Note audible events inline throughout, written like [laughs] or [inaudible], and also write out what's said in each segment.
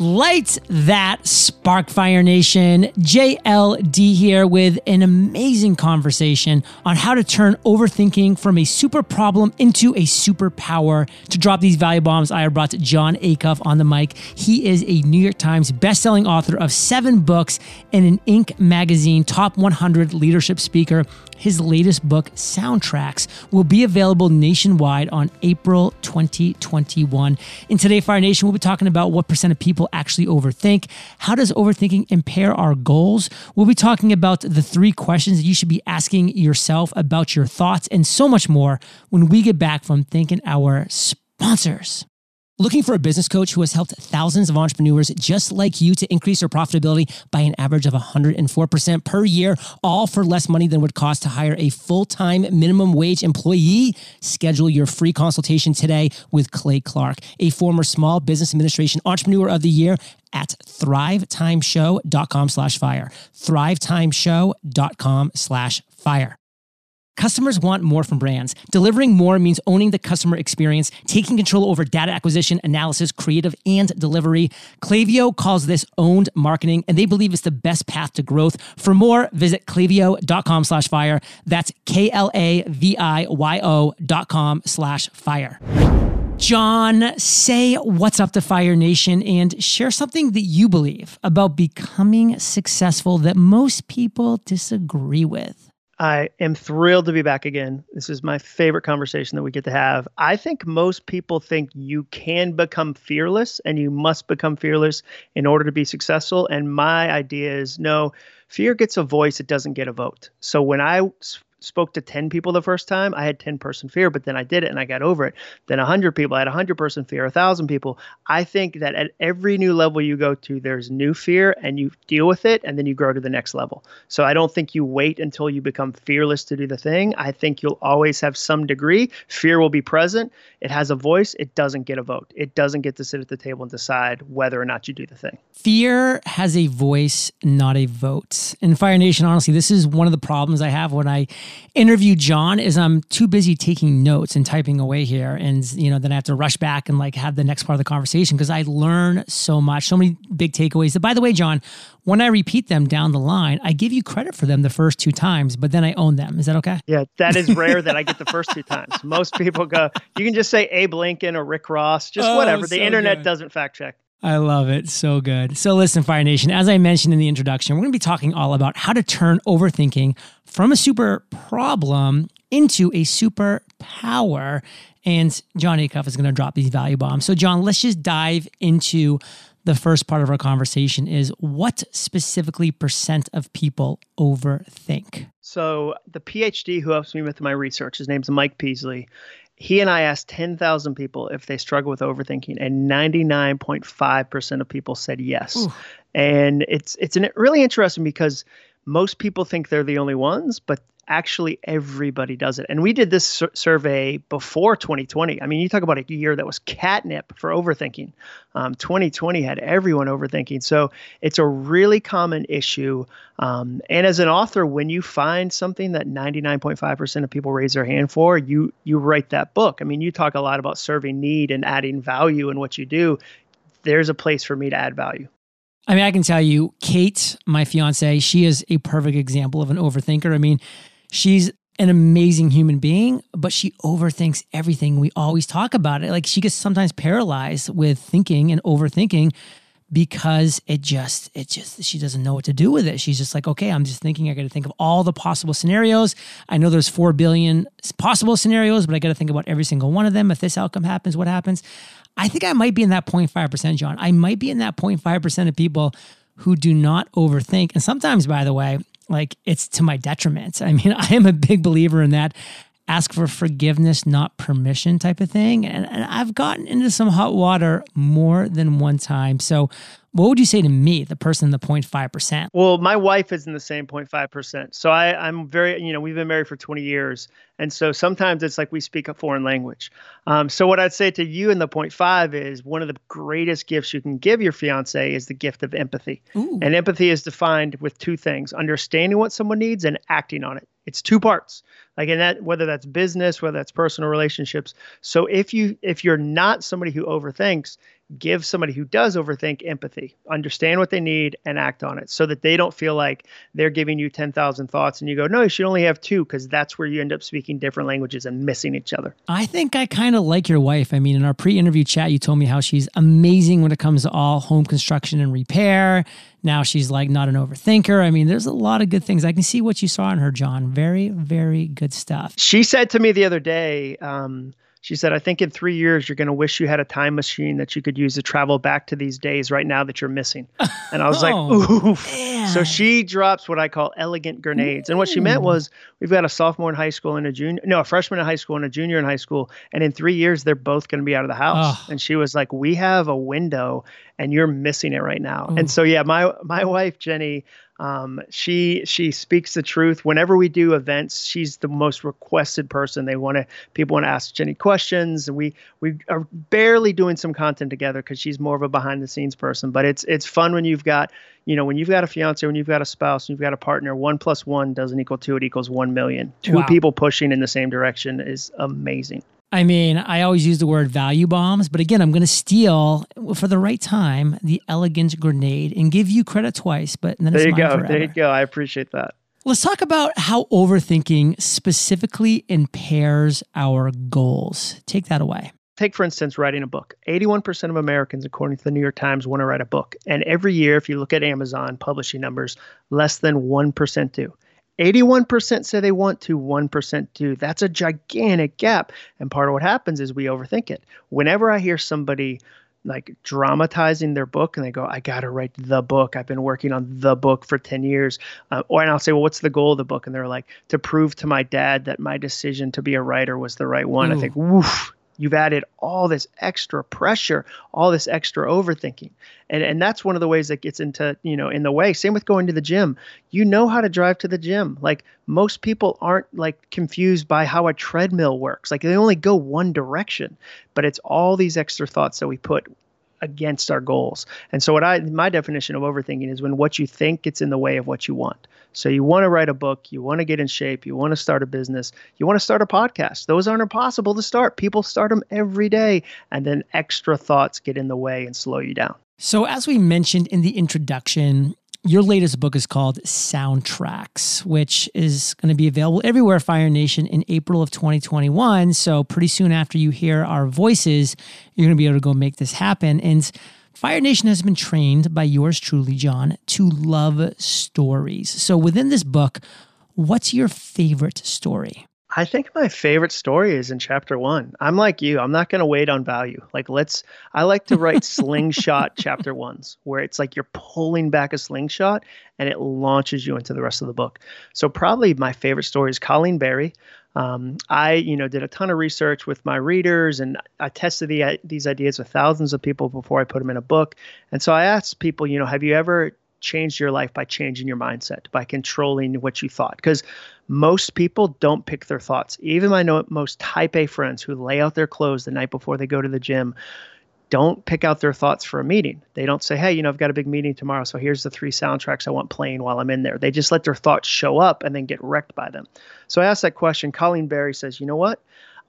Light that spark fire nation. JLD here with an amazing conversation on how to turn overthinking from a super problem into a superpower. To drop these value bombs, I brought Jon Acuff on the mic. He is a New York Times bestselling author of seven books and an Inc. magazine top 100 leadership speaker. His latest book, Soundtracks, will be available nationwide on April 2021. In Today Fire Nation, we'll be talking about what percent of people actually overthink. How does overthinking impair our goals? We'll be talking about the three questions that you should be asking yourself about your thoughts and so much more when we get back from thanking our sponsors. Looking for a business coach who has helped thousands of entrepreneurs just like you to increase their profitability by an average of 104% per year, all for less money than would cost to hire a full time minimum wage employee? Schedule your free consultation today with Clay Clark, a former Small Business Administration Entrepreneur of the Year at thrivetimeshow.com slash fire. Thrivetimeshow.com slash fire. Customers want more from brands. Delivering more means owning the customer experience, taking control over data acquisition, analysis, creative, and delivery. Klaviyo calls this owned marketing, and they believe it's the best path to growth. For more, visit klaviyo.com slash fire. That's K-L-A-V-I-Y-O dot com slash fire. Jon, say what's up to Fire Nation and share something that you believe about becoming successful that most people disagree with. I am thrilled to be back again. This is my favorite conversation that we get to have. I think most people think you can become fearless and you must become fearless in order to be successful. And my idea is no, fear gets a voice, it doesn't get a vote. So when I spoke to 10 people the first time, I had 10 person fear, but then I did it and I got over it. Then 100 people, I had 100 person fear, 1,000 people. I think that at every new level you go to, there's new fear and you deal with it and then you grow to the next level. So I don't think you wait until you become fearless to do the thing. I think you'll always have some degree. Fear will be present. It has a voice. It doesn't get a vote. It doesn't get to sit at the table and decide whether or not you do the thing. Fear has a voice, not a vote. In Fire Nation, honestly, this is one of the problems I have when I interview Jon is I'm too busy taking notes and typing away here. And, you know, then I have to rush back and like have the next part of the conversation because I learn so much, so many big takeaways that, by the way, Jon, when I repeat them down the line, I give you credit for them the first two times, but then I own them. Is that okay? Yeah, that is rare that I get the first two times. Most people go, you can just say Abe Lincoln or Rick Ross, just oh, whatever. The internet good. doesn't fact check. I love it. So good. So, listen, Fire Nation, as I mentioned in the introduction, we're going to be talking all about how to turn overthinking from a super problem into a super power. And Jon Acuff is going to drop these value bombs. So, Jon, let's just dive into the first part of our conversation is what specifically percent of people overthink? So, the PhD who helps me with my research, his name's Mike Peasley, he and I asked 10,000 people if they struggle with overthinking, and 99.5% of people said yes. Ooh. And it's it's an, really interesting because most people think they're the only ones, but actually everybody does it. And we did this sur- survey before 2020. I mean, you talk about a year that was catnip for overthinking. Um, 2020 had everyone overthinking. So it's a really common issue. Um, and as an author, when you find something that 99.5% of people raise their hand for, you you write that book. I mean, you talk a lot about serving need and adding value in what you do. There's a place for me to add value. I mean, I can tell you, Kate, my fiance, she is a perfect example of an overthinker. I mean, she's an amazing human being, but she overthinks everything. We always talk about it. Like she gets sometimes paralyzed with thinking and overthinking because it just it just she doesn't know what to do with it. She's just like, okay, I'm just thinking I got to think of all the possible scenarios. I know there's 4 billion possible scenarios, but I got to think about every single one of them. If this outcome happens, what happens? I think I might be in that 0.5%, Jon I might be in that 0.5% of people who do not overthink. And sometimes, by the way, like it's to my detriment. I mean, [laughs] I am a big believer in that ask for forgiveness, not permission type of thing. And, and I've gotten into some hot water more than one time. So what would you say to me, the person in the 0.5%? Well, my wife is in the same 0.5%. So I, I'm very, you know, we've been married for 20 years. And so sometimes it's like we speak a foreign language. Um, so what I'd say to you in the 0.5 is one of the greatest gifts you can give your fiance is the gift of empathy. Ooh. And empathy is defined with two things understanding what someone needs and acting on it. It's two parts. Like in that whether that's business, whether that's personal relationships. So if you if you're not somebody who overthinks, give somebody who does overthink empathy, understand what they need and act on it so that they don't feel like they're giving you 10,000 thoughts and you go, no, you should only have two because that's where you end up speaking different languages and missing each other. I think I kind of like your wife. I mean, in our pre interview chat, you told me how she's amazing when it comes to all home construction and repair. Now she's like not an overthinker. I mean, there's a lot of good things. I can see what you saw in her, Jon. Very, very good stuff. She said to me the other day, um, she said, I think in three years, you're going to wish you had a time machine that you could use to travel back to these days right now that you're missing. [laughs] And I was oh, like, ooh. So she drops what I call elegant grenades. And what she meant was we've got a sophomore in high school and a junior, no, a freshman in high school and a junior in high school. And in three years, they're both going to be out of the house. Oh. And she was like, we have a window and you're missing it right now. Ooh. And so, yeah, my, my wife, Jenny, um, she she speaks the truth. Whenever we do events, she's the most requested person. They want to people want to ask Jenny questions, and we we are barely doing some content together because she's more of a behind the scenes person. But it's it's fun when you've got you know when you've got a fiance, when you've got a spouse, when you've got a partner. One plus one doesn't equal two; it equals one million. Two wow. people pushing in the same direction is amazing. I mean, I always use the word value bombs, but again, I'm going to steal for the right time the elegant grenade and give you credit twice. But then there you go. Forever. There you go. I appreciate that. Let's talk about how overthinking specifically impairs our goals. Take that away. Take, for instance, writing a book. 81% of Americans, according to the New York Times, want to write a book. And every year, if you look at Amazon publishing numbers, less than 1% do. 81% say they want to, 1% do. That's a gigantic gap. And part of what happens is we overthink it. Whenever I hear somebody like dramatizing their book and they go, I got to write the book. I've been working on the book for 10 years. Uh, or, and I'll say, well, what's the goal of the book? And they're like, to prove to my dad that my decision to be a writer was the right one. Ooh. I think, woof, you've added all this extra pressure, all this extra overthinking. And and that's one of the ways that gets into, you know, in the way. Same with going to the gym. You know how to drive to the gym. Like most people aren't like confused by how a treadmill works. Like they only go one direction, but it's all these extra thoughts that we put against our goals. And so what I my definition of overthinking is when what you think gets in the way of what you want. So you want to write a book, you want to get in shape, you want to start a business, you want to start a podcast. Those aren't impossible to start. People start them every day and then extra thoughts get in the way and slow you down. So as we mentioned in the introduction, your latest book is called Soundtracks, which is going to be available everywhere Fire Nation in April of 2021. So, pretty soon after you hear our voices, you're going to be able to go make this happen. And Fire Nation has been trained by yours truly, Jon, to love stories. So, within this book, what's your favorite story? I think my favorite story is in chapter one. I'm like you. I'm not going to wait on value. Like, let's, I like to write [laughs] slingshot chapter ones where it's like you're pulling back a slingshot and it launches you into the rest of the book. So, probably my favorite story is Colleen Barry. Um, I, you know, did a ton of research with my readers and I tested the, these ideas with thousands of people before I put them in a book. And so I asked people, you know, have you ever changed your life by changing your mindset, by controlling what you thought. Because most people don't pick their thoughts. Even my most type A friends who lay out their clothes the night before they go to the gym don't pick out their thoughts for a meeting. They don't say, hey, you know, I've got a big meeting tomorrow, so here's the three soundtracks I want playing while I'm in there. They just let their thoughts show up and then get wrecked by them. So I asked that question. Colleen Barry says, you know what?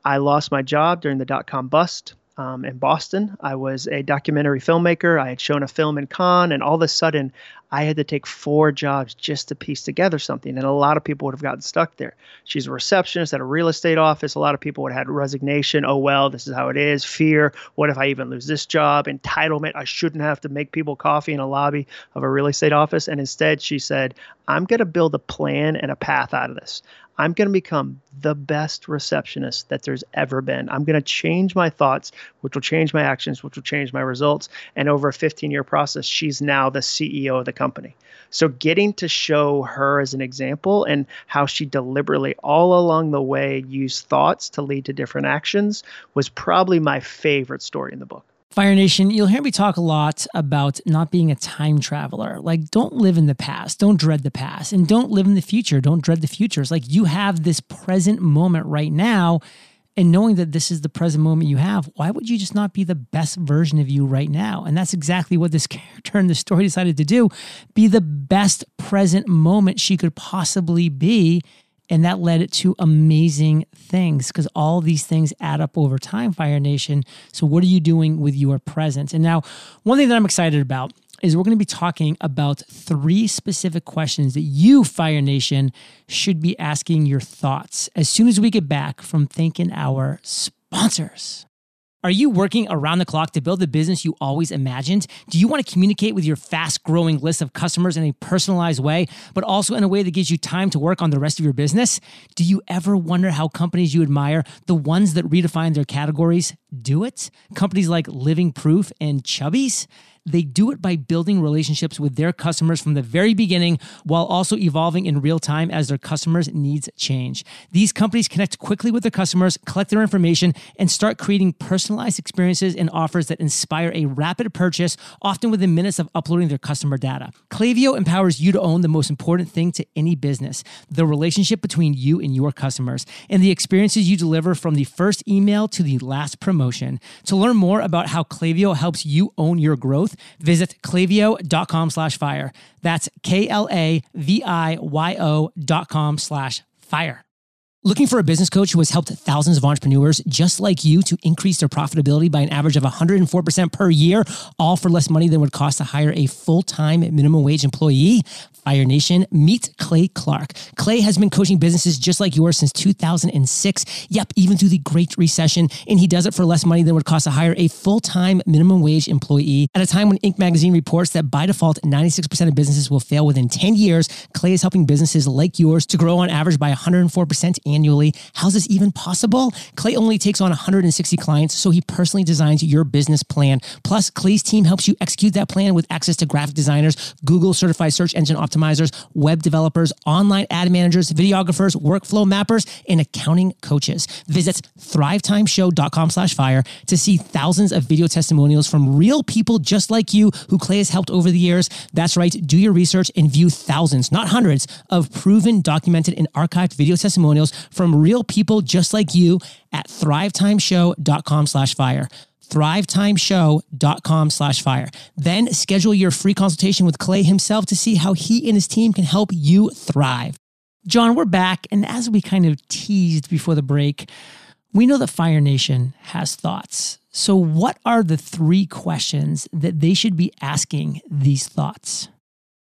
I lost my job during the dot com bust um, in Boston. I was a documentary filmmaker. I had shown a film in Cannes, and all of a sudden, I had to take four jobs just to piece together something. And a lot of people would have gotten stuck there. She's a receptionist at a real estate office. A lot of people would have had resignation. Oh, well, this is how it is. Fear. What if I even lose this job? Entitlement. I shouldn't have to make people coffee in a lobby of a real estate office. And instead, she said, I'm going to build a plan and a path out of this. I'm going to become the best receptionist that there's ever been. I'm going to change my thoughts, which will change my actions, which will change my results. And over a 15 year process, she's now the CEO of the company. So getting to show her as an example and how she deliberately all along the way used thoughts to lead to different actions was probably my favorite story in the book. Fire Nation, you'll hear me talk a lot about not being a time traveler. Like, don't live in the past, don't dread the past, and don't live in the future, don't dread the future. It's like you have this present moment right now, and knowing that this is the present moment you have, why would you just not be the best version of you right now? And that's exactly what this [laughs] character in the story decided to do be the best present moment she could possibly be And that led to amazing things because all these things add up over time, Fire Nation. So, what are you doing with your presence? And now, one thing that I'm excited about is we're going to be talking about three specific questions that you, Fire Nation, should be asking your thoughts as soon as we get back from thanking our sponsors. Are you working around the clock to build the business you always imagined? Do you want to communicate with your fast growing list of customers in a personalized way, but also in a way that gives you time to work on the rest of your business? Do you ever wonder how companies you admire, the ones that redefine their categories, do it? Companies like Living Proof and Chubbies? They do it by building relationships with their customers from the very beginning while also evolving in real time as their customers' needs change. These companies connect quickly with their customers, collect their information, and start creating personalized experiences and offers that inspire a rapid purchase, often within minutes of uploading their customer data. Klaviyo empowers you to own the most important thing to any business the relationship between you and your customers, and the experiences you deliver from the first email to the last promotion. To learn more about how Klaviyo helps you own your growth, growth, visit klaviyo.com slash fire. That's K-L-A-V-I-Y-O dot com slash fire. Looking for a business coach who has helped thousands of entrepreneurs just like you to increase their profitability by an average of 104% per year, all for less money than would cost to hire a full-time minimum wage employee? Fire Nation, meet Clay Clark. Clay has been coaching businesses just like yours since 2006. Yep, even through the Great Recession. And he does it for less money than would cost to hire a full time minimum wage employee. At a time when Inc. magazine reports that by default, 96% of businesses will fail within 10 years, Clay is helping businesses like yours to grow on average by 104% annually. How's this even possible? Clay only takes on 160 clients, so he personally designs your business plan. Plus, Clay's team helps you execute that plan with access to graphic designers, Google certified search engine optimizers web developers, online ad managers, videographers, workflow mappers, and accounting coaches. Visit thrivetimeshow.com slash fire to see thousands of video testimonials from real people just like you who Clay has helped over the years. That's right. Do your research and view thousands, not hundreds, of proven, documented, and archived video testimonials from real people just like you at thrivetimeshow.com slash fire thrivetimeshow.com slash fire. Then schedule your free consultation with Clay himself to see how he and his team can help you thrive. Jon, we're back. And as we kind of teased before the break, we know that Fire Nation has thoughts. So, what are the three questions that they should be asking these thoughts?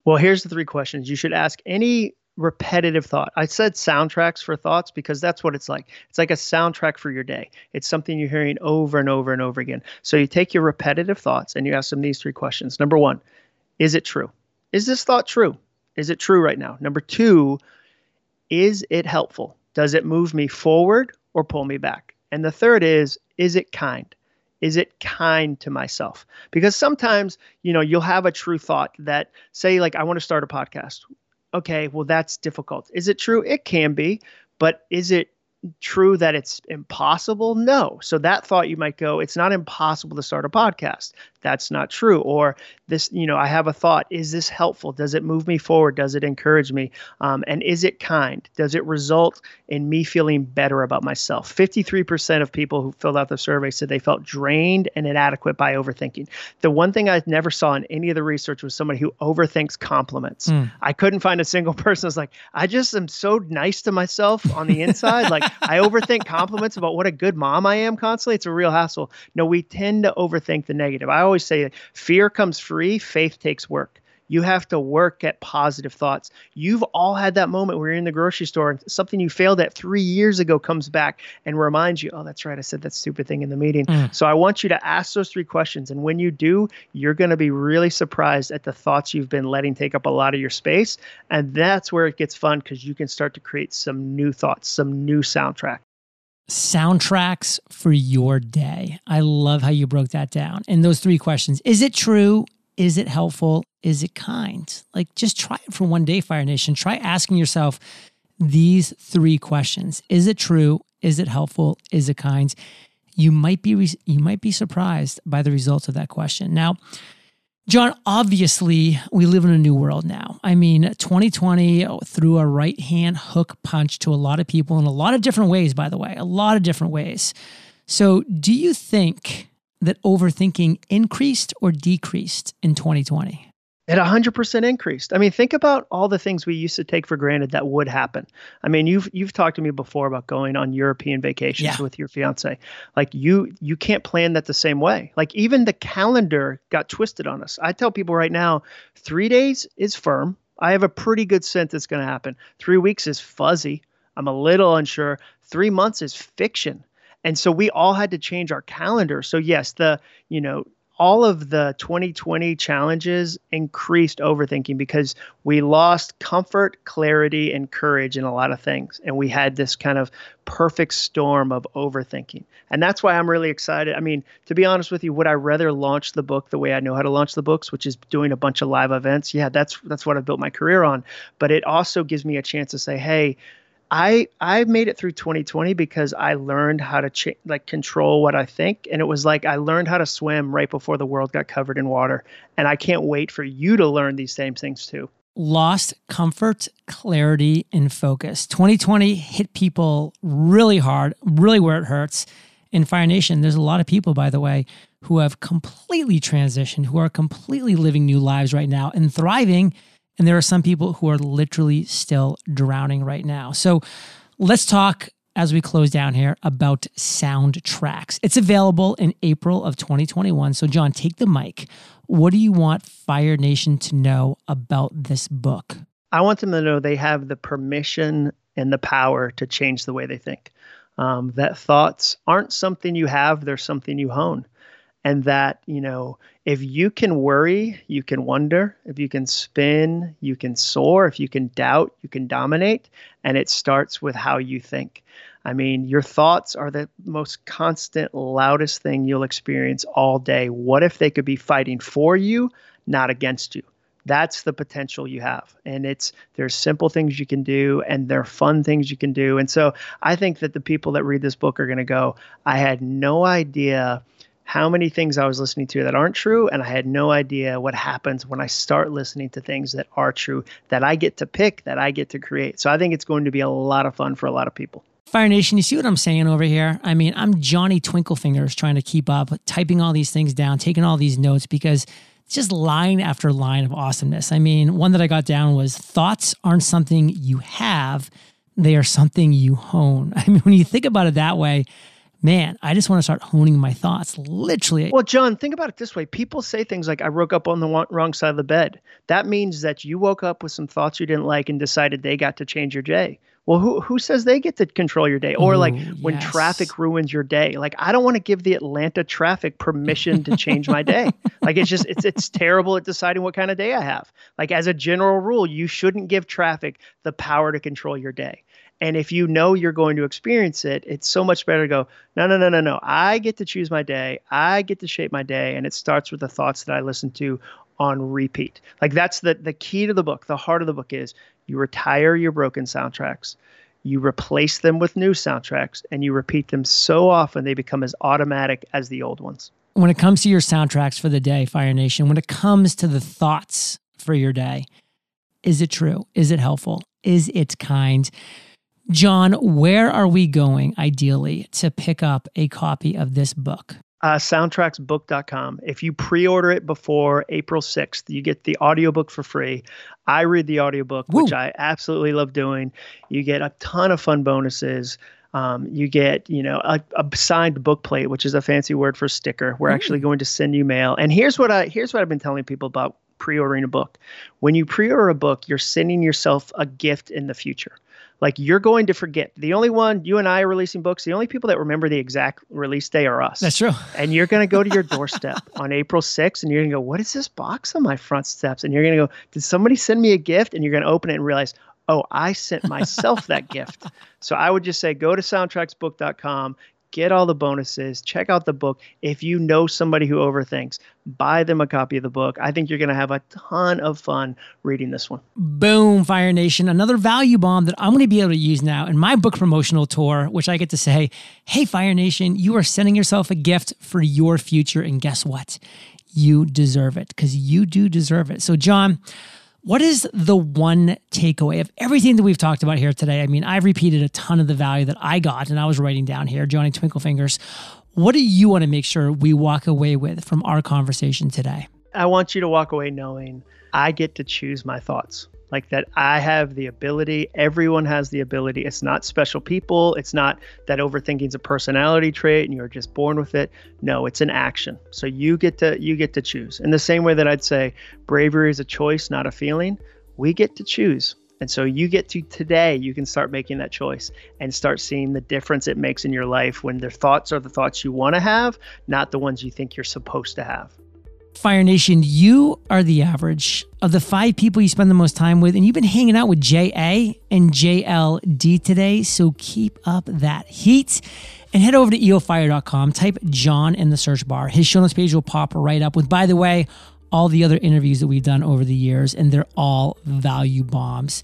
Well, here's the three questions you should ask any repetitive thought. I said soundtracks for thoughts because that's what it's like. It's like a soundtrack for your day. It's something you're hearing over and over and over again. So you take your repetitive thoughts and you ask them these three questions. Number one, is it true? Is this thought true? Is it true right now? Number two, is it helpful? Does it move me forward or pull me back? And the third is, is it kind? Is it kind to myself? Because sometimes, you know, you'll have a true thought that say like I want to start a podcast okay, well, that's difficult. Is it true? It can be, but is it true that it's impossible? No. So that thought you might go, it's not impossible to start a podcast. That's not true. Or this, you know, I have a thought. Is this helpful? Does it move me forward? Does it encourage me? Um, and is it kind? Does it result in me feeling better about myself? 53% of people who filled out the survey said they felt drained and inadequate by overthinking. The one thing I never saw in any of the research was somebody who overthinks compliments. Mm. I couldn't find a single [laughs] person who's like, I just am so nice to myself on the inside. like I overthink compliments about what a good mom I am constantly. It's a real hassle. No, we tend to overthink the negative. I always say fear comes free, faith takes work. You have to work at positive thoughts. You've all had that moment where you're in the grocery store and something you failed at three years ago comes back and reminds you, oh, that's right, I said that stupid thing in the meeting. Mm. So I want you to ask those three questions. And when you do, you're going to be really surprised at the thoughts you've been letting take up a lot of your space. And that's where it gets fun because you can start to create some new thoughts, some new soundtrack soundtracks for your day. I love how you broke that down. And those three questions Is it true? Is it helpful? Is it kind? Like, just try it for one day, Fire Nation. Try asking yourself these three questions Is it true? Is it helpful? Is it kind? You might be you might be surprised by the results of that question. Now, Jon, obviously, we live in a new world now. I mean, 2020 threw a right hand hook punch to a lot of people in a lot of different ways, by the way, a lot of different ways. So, do you think that overthinking increased or decreased in 2020? It 100% increased. I mean, think about all the things we used to take for granted that would happen. I mean, you've you've talked to me before about going on European vacations yeah. with your fiance. Like you you can't plan that the same way. Like even the calendar got twisted on us. I tell people right now, 3 days is firm. I have a pretty good sense it's going to happen. 3 weeks is fuzzy. I'm a little unsure. 3 months is fiction. And so we all had to change our calendar. So yes, the, you know, all of the 2020 challenges increased overthinking because we lost comfort, clarity, and courage in a lot of things. And we had this kind of perfect storm of overthinking. And that's why I'm really excited. I mean, to be honest with you, would I rather launch the book the way I know how to launch the books, which is doing a bunch of live events? Yeah, that's that's what I've built my career on. But it also gives me a chance to say, hey, I I made it through 2020 because I learned how to like control what I think, and it was like I learned how to swim right before the world got covered in water, and I can't wait for you to learn these same things too. Lost comfort, clarity, and focus. 2020 hit people really hard, really where it hurts. In Fire Nation, there's a lot of people, by the way, who have completely transitioned, who are completely living new lives right now and thriving and there are some people who are literally still drowning right now. So let's talk as we close down here about soundtracks. It's available in April of 2021. So, Jon, take the mic. What do you want Fire Nation to know about this book? I want them to know they have the permission and the power to change the way they think. Um, that thoughts aren't something you have, they're something you hone and that you know if you can worry you can wonder. If you can spin you can soar. If you can doubt you can dominate. And it starts with how you think. I mean your thoughts are the most constant loudest thing you'll experience all day. What if they could be fighting for you not against you? That's the potential you have. And it's there's simple things you can do and there are fun things you can do. And so i think that the people that read this book are going to go i had no idea how many things I was listening to that aren't true, and I had no idea what happens when I start listening to things that are true that I get to pick, that I get to create. So I think it's going to be a lot of fun for a lot of people. Fire Nation, you see what I'm saying over here? I mean, I'm Johnny Twinklefingers trying to keep up, typing all these things down, taking all these notes because it's just line after line of awesomeness. I mean, one that I got down was thoughts aren't something you have, they are something you hone. [laughs] I mean, when you think about it that way, man, I just want to start honing my thoughts. Literally. Well, John, think about it this way. People say things like, I woke up on the wrong side of the bed. That means that you woke up with some thoughts you didn't like and decided they got to change your day. Well, who who says they get to control your day? Or Ooh, like when yes. traffic ruins your day. Like I don't want to give the Atlanta traffic permission to change my day. [laughs] like it's just it's it's terrible at deciding what kind of day I have. Like as a general rule, you shouldn't give traffic the power to control your day. And if you know you're going to experience it, it's so much better to go, no, no, no, no, no. I get to choose my day. I get to shape my day. And it starts with the thoughts that I listen to on repeat. Like that's the the key to the book. The heart of the book is you retire your broken soundtracks. You replace them with new soundtracks and you repeat them so often they become as automatic as the old ones. When it comes to your soundtracks for the day, Fire Nation, when it comes to the thoughts for your day, is it true? Is it helpful? Is it kind? Jon, where are we going ideally to pick up a copy of this book? Uh, soundtracksbook.com. If you pre order it before April 6th, you get the audiobook for free. I read the audiobook, Woo. which I absolutely love doing. You get a ton of fun bonuses. Um, you get, you know, a, a, signed book plate, which is a fancy word for sticker. We're mm. actually going to send you mail. And here's what I here's what I've been telling people about pre-ordering a book. When you pre-order a book, you're sending yourself a gift in the future like you're going to forget. The only one you and I are releasing books. The only people that remember the exact release day are us. That's true. And you're going to go to your [laughs] doorstep on April 6th, and you're going to go, "What is this box on my front steps?" And you're going to go, "Did somebody send me a gift?" And you're going to open it and realize, "Oh, I sent myself that gift." [laughs] So I would just say, go to soundtracksbook.com, get all the bonuses, check out the book. If you know somebody who overthinks, buy them a copy of the book. I think you're going to have a ton of fun reading this one. Boom, Fire Nation. Another value bomb that I'm going to be able to use now in my book promotional tour, which I get to say, hey, Fire Nation, you are sending yourself a gift for your future. And guess what? You deserve it because you do deserve it. So, Jon, what is the one takeaway of everything that we've talked about here today? I mean, I've repeated a ton of the value that I got and I was writing down here, Johnny Twinklefingers. What do you want to make sure we walk away with from our conversation today? I want you to walk away knowing I get to choose my thoughts. Like that, I have the ability, everyone has the ability. It's not special people. It's not that overthinking is a personality trait and you're just born with it. No, it's an action. So you get to you get to choose. In the same way that I'd say bravery is a choice, not a feeling, we get to choose. And so you get to today, you can start making that choice and start seeing the difference it makes in your life when their thoughts are the thoughts you want to have, not the ones you think you're supposed to have. Fire Nation, you are the average of the five people you spend the most time with, and you've been hanging out with JA and JLD today. So keep up that heat and head over to eofire.com. Type Jon in the search bar. His show notes page will pop right up with, by the way, all the other interviews that we've done over the years, and they're all value bombs.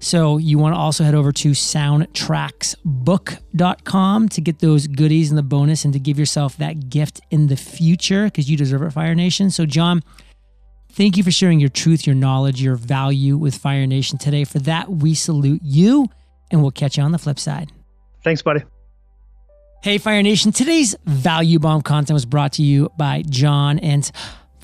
So you want to also head over to soundtracksbook.com to get those goodies and the bonus and to give yourself that gift in the future because you deserve it, Fire Nation. So, Jon, thank you for sharing your truth, your knowledge, your value with Fire Nation today. For that, we salute you and we'll catch you on the flip side. Thanks, buddy. Hey, Fire Nation. Today's value bomb content was brought to you by Jon and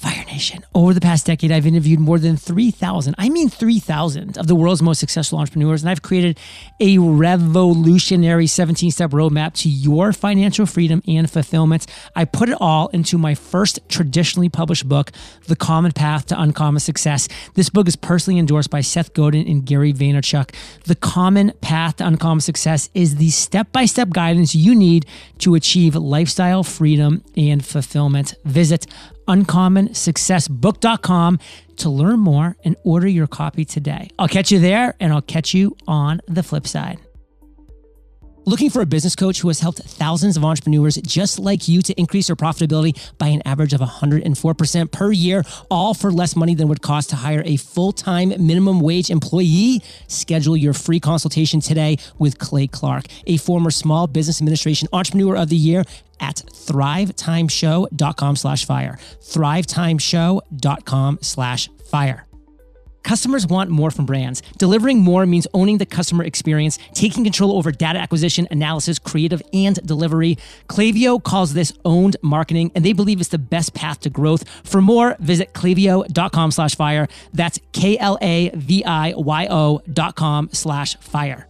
Fire Nation. Over the past decade, I've interviewed more than 3,000, I mean 3,000 of the world's most successful entrepreneurs, and I've created a revolutionary 17 step roadmap to your financial freedom and fulfillment. I put it all into my first traditionally published book, The Common Path to Uncommon Success. This book is personally endorsed by Seth Godin and Gary Vaynerchuk. The Common Path to Uncommon Success is the step by step guidance you need to achieve lifestyle freedom and fulfillment. Visit uncommonsuccessbook.com to learn more and order your copy today. I'll catch you there and I'll catch you on the flip side. Looking for a business coach who has helped thousands of entrepreneurs just like you to increase their profitability by an average of 104% per year, all for less money than would cost to hire a full time minimum wage employee? Schedule your free consultation today with Clay Clark, a former Small Business Administration Entrepreneur of the Year at thrivetimeshow.com slash fire. Thrivetimeshow.com slash fire. Customers want more from brands. Delivering more means owning the customer experience, taking control over data acquisition, analysis, creative, and delivery. Klaviyo calls this owned marketing, and they believe it's the best path to growth. For more, visit klaviyo.com slash fire. That's K-L-A-V-I-Y-O dot com slash fire.